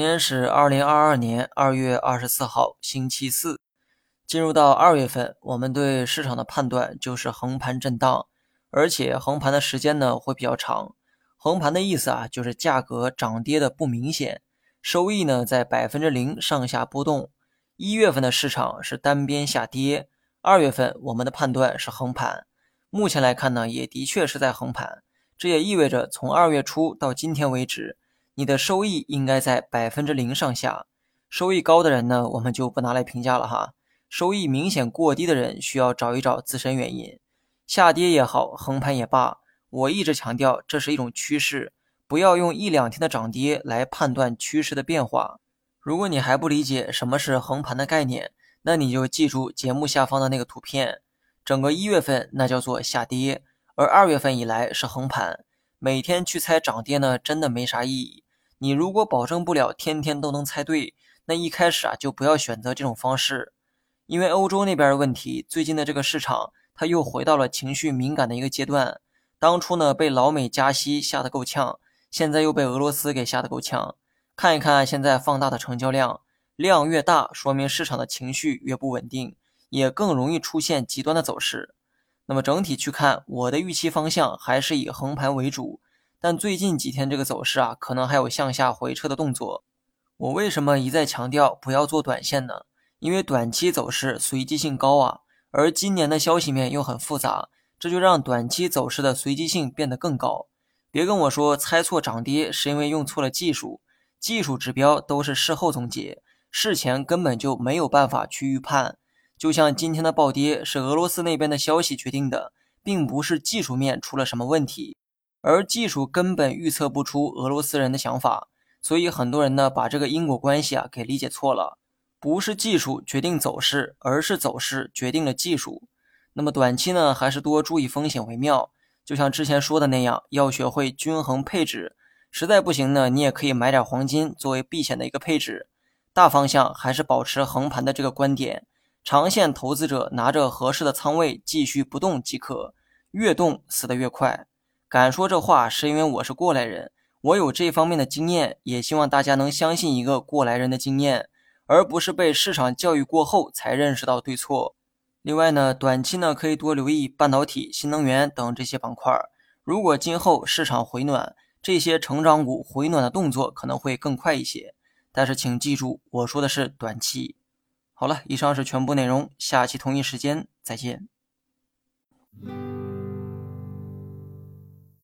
天是二零二二年二月二十四号，星期四。进入到二月份，我们对市场的判断就是横盘震荡，而且横盘的时间呢会比较长。横盘的意思啊，就是价格涨跌的不明显，收益呢在百分之零上下波动。一月份的市场是单边下跌，二月份我们的判断是横盘。目前来看呢，也的确是在横盘，这也意味着从二月初到今天为止。你的收益应该在百分之零上下，收益高的人呢，我们就不拿来评价了哈。收益明显过低的人，需要找一找自身原因。下跌也好，横盘也罢，我一直强调这是一种趋势，不要用一两天的涨跌来判断趋势的变化。如果你还不理解什么是横盘的概念，那你就记住节目下方的那个图片，整个一月份那叫做下跌，而二月份以来是横盘。每天去猜涨跌呢，真的没啥意义。你如果保证不了天天都能猜对，那一开始啊就不要选择这种方式，因为欧洲那边的问题，最近的这个市场它又回到了情绪敏感的一个阶段。当初呢被老美加息吓得够呛，现在又被俄罗斯给吓得够呛。看一看现在放大的成交量，量越大，说明市场的情绪越不稳定，也更容易出现极端的走势。那么整体去看，我的预期方向还是以横盘为主。但最近几天这个走势啊，可能还有向下回撤的动作。我为什么一再强调不要做短线呢？因为短期走势随机性高啊，而今年的消息面又很复杂，这就让短期走势的随机性变得更高。别跟我说猜错涨跌是因为用错了技术，技术指标都是事后总结，事前根本就没有办法去预判。就像今天的暴跌是俄罗斯那边的消息决定的，并不是技术面出了什么问题。而技术根本预测不出俄罗斯人的想法，所以很多人呢把这个因果关系啊给理解错了。不是技术决定走势，而是走势决定了技术。那么短期呢，还是多注意风险为妙。就像之前说的那样，要学会均衡配置。实在不行呢，你也可以买点黄金作为避险的一个配置。大方向还是保持横盘的这个观点。长线投资者拿着合适的仓位继续不动即可，越动死得越快。敢说这话，是因为我是过来人，我有这方面的经验，也希望大家能相信一个过来人的经验，而不是被市场教育过后才认识到对错。另外呢，短期呢可以多留意半导体、新能源等这些板块。如果今后市场回暖，这些成长股回暖的动作可能会更快一些。但是请记住，我说的是短期。好了，以上是全部内容，下期同一时间再见。